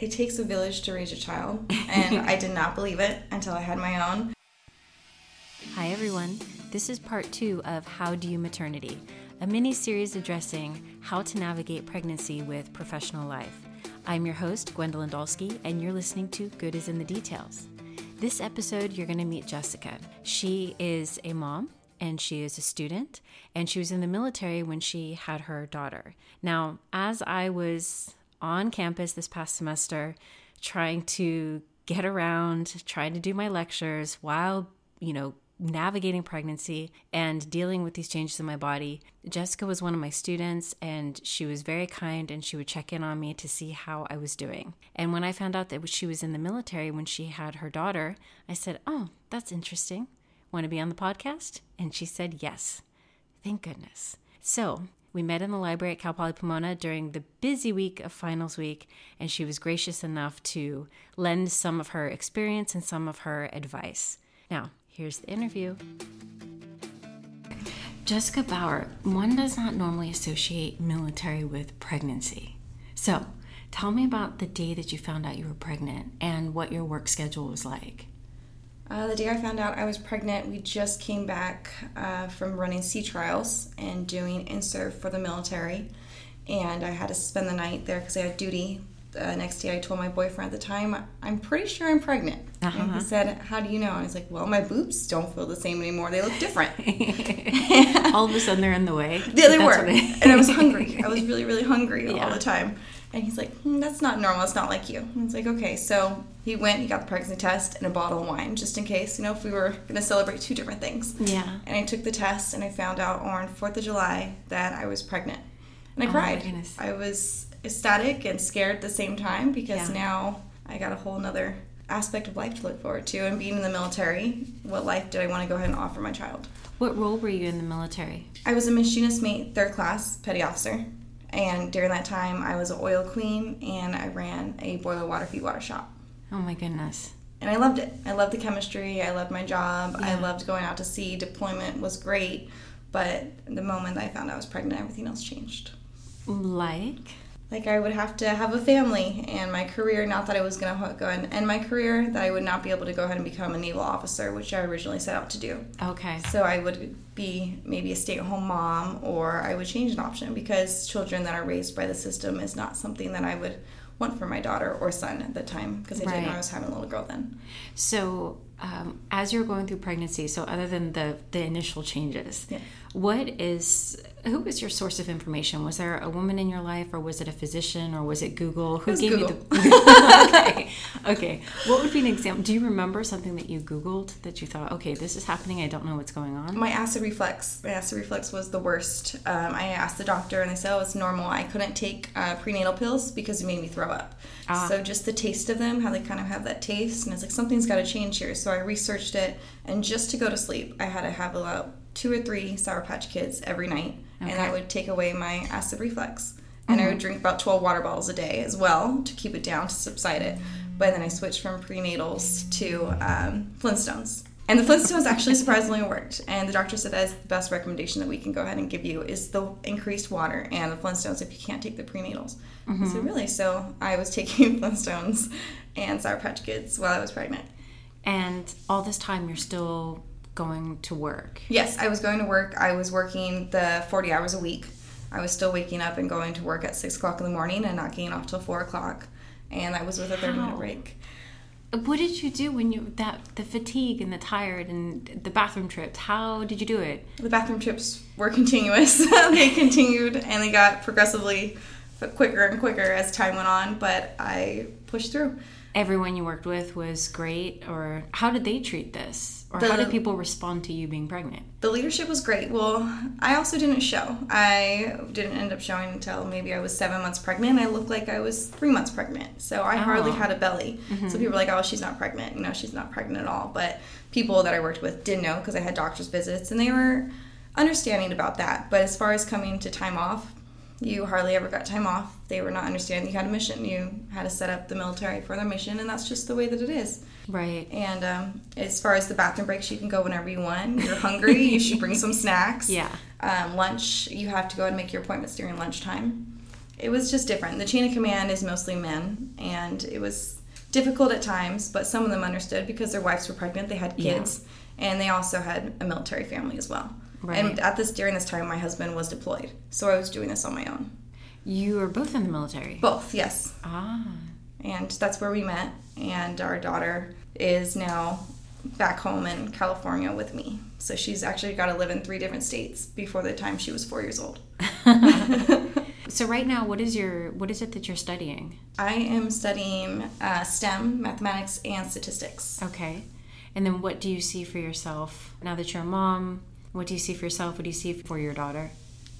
It takes a village to raise a child, and I did not believe it until I had my own. Hi, everyone. This is part two of How Do You Maternity, a mini series addressing how to navigate pregnancy with professional life. I'm your host, Gwendolyn Dolsky, and you're listening to Good is in the Details. This episode, you're going to meet Jessica. She is a mom and she is a student, and she was in the military when she had her daughter. Now, as I was on campus this past semester, trying to get around, trying to do my lectures while, you know, navigating pregnancy and dealing with these changes in my body. Jessica was one of my students and she was very kind and she would check in on me to see how I was doing. And when I found out that she was in the military when she had her daughter, I said, Oh, that's interesting. Want to be on the podcast? And she said, Yes. Thank goodness. So we met in the library at Cal Poly Pomona during the busy week of finals week, and she was gracious enough to lend some of her experience and some of her advice. Now, here's the interview. Jessica Bauer, one does not normally associate military with pregnancy. So, tell me about the day that you found out you were pregnant and what your work schedule was like. Uh, the day I found out I was pregnant, we just came back uh, from running sea trials and doing INSURV for the military. And I had to spend the night there because I had duty. The next day, I told my boyfriend at the time, I'm pretty sure I'm pregnant. Uh-huh. And he said, How do you know? And I was like, Well, my boobs don't feel the same anymore. They look different. all of a sudden, they're in the way. Yeah, they were. and I was hungry. I was really, really hungry yeah. all the time. And he's like, hmm, that's not normal. It's not like you. And it's like, okay. So he went, he got the pregnancy test and a bottle of wine just in case, you know, if we were going to celebrate two different things. Yeah. And I took the test and I found out on 4th of July that I was pregnant. And I oh cried. I was ecstatic and scared at the same time because yeah. now I got a whole nother aspect of life to look forward to. And being in the military, what life did I want to go ahead and offer my child? What role were you in the military? I was a machinist mate, third class, petty officer. And during that time, I was an oil queen and I ran a boiler water feed water shop. Oh my goodness. And I loved it. I loved the chemistry. I loved my job. Yeah. I loved going out to sea. Deployment was great. But the moment I found I was pregnant, everything else changed. Like? Like I would have to have a family and my career. Not that I was going to go and end my career, that I would not be able to go ahead and become a naval officer, which I originally set out to do. Okay. So I would be maybe a stay-at-home mom, or I would change an option because children that are raised by the system is not something that I would want for my daughter or son at the time because I right. didn't know I was having a little girl then. So um, as you're going through pregnancy, so other than the the initial changes, yeah. What is who was your source of information? Was there a woman in your life, or was it a physician, or was it Google? Who it gave Google. you the? okay, okay. What would be an example? Do you remember something that you Googled that you thought, okay, this is happening. I don't know what's going on. My acid reflux. My acid reflux was the worst. Um, I asked the doctor, and they said, oh, it's normal. I couldn't take uh, prenatal pills because it made me throw up. Ah. So just the taste of them, how they kind of have that taste, and it's like something's got to change here. So I researched it, and just to go to sleep, I had to have about two or three Sour Patch Kids every night, okay. and I would take away my acid reflux. And mm-hmm. I would mm-hmm. drink about 12 water bottles a day as well to keep it down to subside it. But then I switched from prenatals to um, Flintstones. And the Flintstones actually surprisingly worked. And the doctor said that's the best recommendation that we can go ahead and give you is the increased water and the Flintstones if you can't take the prenatals. Mm-hmm. So really, so I was taking Flintstones and Sour Patch Kids while I was pregnant. And all this time, you're still going to work. Yes, I was going to work. I was working the 40 hours a week. I was still waking up and going to work at six o'clock in the morning and not getting off till four o'clock. And I was with a 30 minute break. What did you do when you that the fatigue and the tired and the bathroom trips? How did you do it? The bathroom trips were continuous. they continued and they got progressively quicker and quicker as time went on, but I pushed through. Everyone you worked with was great, or how did they treat this? Or the, how did people respond to you being pregnant? The leadership was great. Well, I also didn't show. I didn't end up showing until maybe I was seven months pregnant. I looked like I was three months pregnant. So I oh. hardly had a belly. Mm-hmm. So people were like, oh, she's not pregnant. You know, she's not pregnant at all. But people that I worked with didn't know because I had doctor's visits and they were understanding about that. But as far as coming to time off, you hardly ever got time off. They were not understanding you had a mission. You had to set up the military for their mission, and that's just the way that it is. Right. And um, as far as the bathroom breaks, you can go whenever you want. You're hungry, you should bring some snacks. Yeah. Um, lunch, you have to go and make your appointments during lunchtime. it was just different. The chain of command is mostly men, and it was difficult at times, but some of them understood because their wives were pregnant, they had kids, yeah. and they also had a military family as well. Right. And at this during this time, my husband was deployed, so I was doing this on my own. You were both in the military. Both, yes. Ah. And that's where we met, and our daughter is now back home in California with me. So she's actually got to live in three different states before the time she was four years old. so right now, what is your what is it that you're studying? I am studying uh, STEM, mathematics, and statistics. Okay, and then what do you see for yourself now that you're a mom? What do you see for yourself? What do you see for your daughter?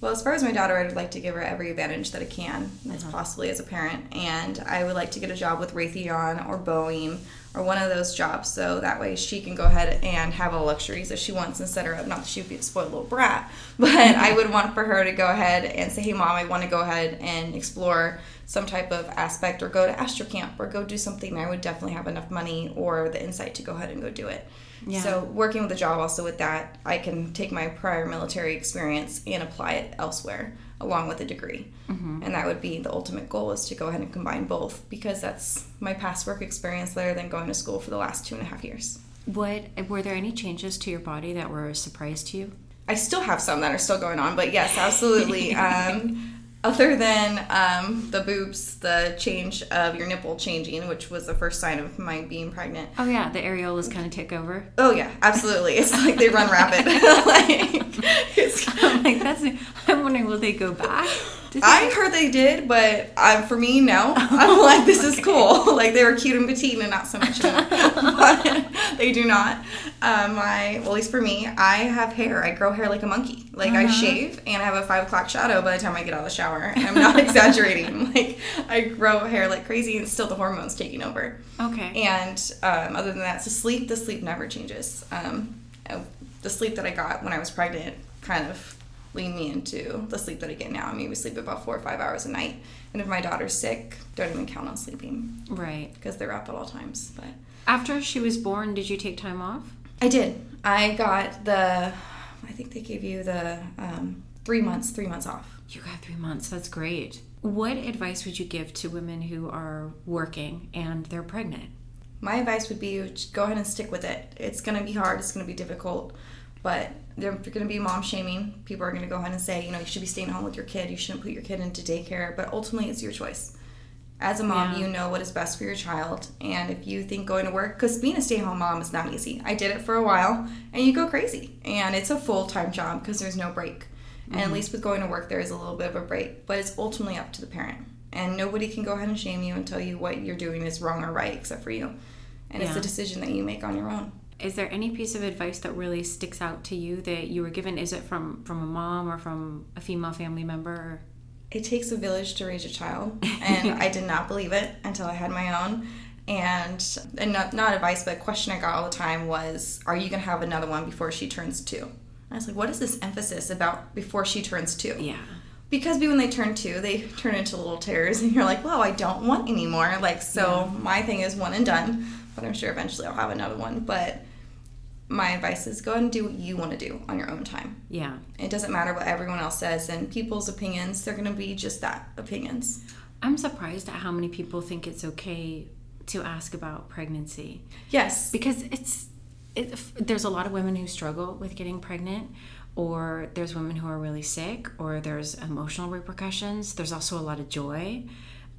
Well, as far as my daughter, I would like to give her every advantage that I can, uh-huh. possibly as a parent. And I would like to get a job with Raytheon or Boeing or one of those jobs. So that way she can go ahead and have all the luxuries that she wants instead of not that she would be a spoiled little brat but i would want for her to go ahead and say hey mom i want to go ahead and explore some type of aspect or go to astro camp or go do something. I would definitely have enough money or the insight to go ahead and go do it. Yeah. so working with a job also with that i can take my prior military experience and apply it elsewhere along with a degree. Mm-hmm. And that would be the ultimate goal is to go ahead and combine both because that's my past work experience there than going to school for the last two and a half years. What were there any changes to your body that were a surprise to you? I still have some that are still going on, but yes, absolutely. um, other than um, the boobs, the change of your nipple changing, which was the first sign of my being pregnant. Oh yeah, the areolas kind of take over. Oh yeah, absolutely. It's like they run rapid. like, I'm like that's. I'm wondering, will they go back? I heard they did, but um, for me, no. I'm like, this is cool. like they were cute and petite, and not so much. but they do not. Um, my well, at least for me, I have hair. I grow hair like a monkey. Like uh-huh. I shave, and I have a five o'clock shadow by the time I get out of the shower. And I'm not exaggerating. Like I grow hair like crazy, and still the hormones taking over. Okay. And um, other than that, so sleep. The sleep never changes. Um, the sleep that I got when I was pregnant kind of lean me into the sleep that I get now. I mean, we sleep about four or five hours a night. And if my daughter's sick, don't even count on sleeping. Right. Because they're up at all times. But after she was born, did you take time off? I did. I got the, I think they gave you the um, three months, three months off. You got three months. That's great. What advice would you give to women who are working and they're pregnant? My advice would be go ahead and stick with it. It's going to be hard, it's going to be difficult, but they're going to be mom shaming. People are going to go ahead and say, you know, you should be staying home with your kid. You shouldn't put your kid into daycare. But ultimately, it's your choice. As a mom, yeah. you know what is best for your child. And if you think going to work, because being a stay home mom is not easy. I did it for a while, and you go crazy. And it's a full time job because there's no break. Mm-hmm. And at mm-hmm. least with going to work, there is a little bit of a break. But it's ultimately up to the parent. And nobody can go ahead and shame you and tell you what you're doing is wrong or right except for you. And yeah. it's a decision that you make on your own is there any piece of advice that really sticks out to you that you were given is it from from a mom or from a female family member it takes a village to raise a child and i did not believe it until i had my own and and not, not advice but a question i got all the time was are you going to have another one before she turns two and i was like what is this emphasis about before she turns two yeah because when they turn two, they turn into little terrors, and you're like, "Wow, I don't want anymore." Like, so yeah. my thing is one and done, but I'm sure eventually I'll have another one. But my advice is go and do what you want to do on your own time. Yeah. It doesn't matter what everyone else says and people's opinions, they're going to be just that opinions. I'm surprised at how many people think it's okay to ask about pregnancy. Yes. Because it's it, there's a lot of women who struggle with getting pregnant or there's women who are really sick or there's emotional repercussions. There's also a lot of joy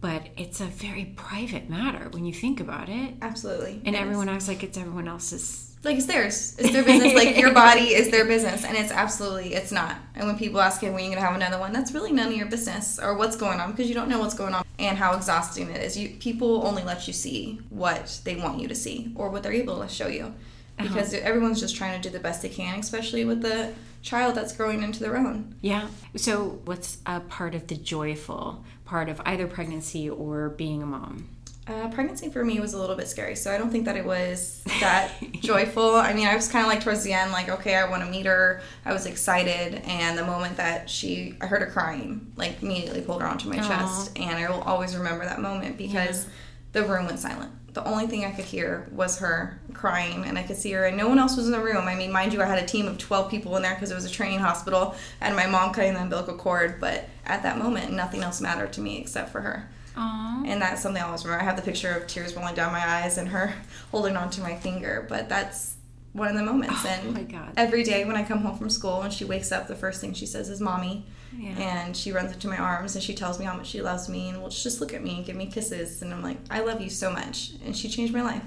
but it's a very private matter when you think about it. Absolutely. And it everyone is. acts like it's everyone else's like it's theirs. It's their business. like your body is their business, and it's absolutely it's not. And when people ask you when you're gonna have another one, that's really none of your business or what's going on because you don't know what's going on and how exhausting it is. You people only let you see what they want you to see or what they're able to show you uh-huh. because uh-huh. everyone's just trying to do the best they can, especially with the child that's growing into their own. Yeah. So, what's a part of the joyful part of either pregnancy or being a mom? Uh, pregnancy for me was a little bit scary, so I don't think that it was that joyful. I mean, I was kind of like towards the end, like, okay, I want to meet her. I was excited, and the moment that she, I heard her crying, like immediately pulled her onto my Aww. chest, and I will always remember that moment because yeah. the room went silent. The only thing I could hear was her crying, and I could see her, and no one else was in the room. I mean, mind you, I had a team of 12 people in there because it was a training hospital, and my mom cutting the umbilical cord, but at that moment, nothing else mattered to me except for her. Aww. And that's something I always remember. I have the picture of tears rolling down my eyes and her holding onto my finger, but that's one of the moments. Oh, and every day when I come home from school and she wakes up, the first thing she says is "mommy," yeah. and she runs into my arms and she tells me how much she loves me and will just look at me and give me kisses. And I'm like, I love you so much, and she changed my life.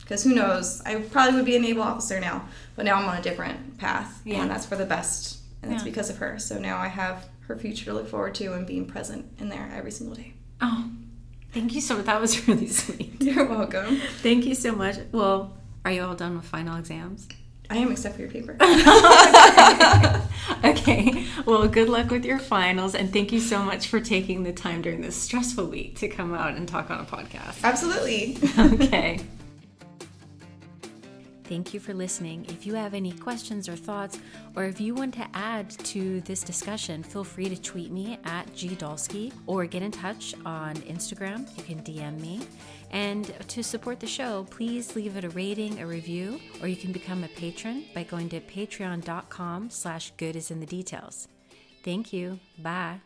Because who knows? I probably would be a naval officer now, but now I'm on a different path, yeah. and that's for the best, and that's yeah. because of her. So now I have her future to look forward to and being present in there every single day. Oh, thank you so much. That was really sweet. You're welcome. Thank you so much. Well, are you all done with final exams? I am, except for your paper. okay. Well, good luck with your finals, and thank you so much for taking the time during this stressful week to come out and talk on a podcast. Absolutely. okay. Thank you for listening. If you have any questions or thoughts, or if you want to add to this discussion, feel free to tweet me at gdolsky or get in touch on Instagram. You can DM me. And to support the show, please leave it a rating, a review, or you can become a patron by going to patreon.com slash good is in the details. Thank you. Bye.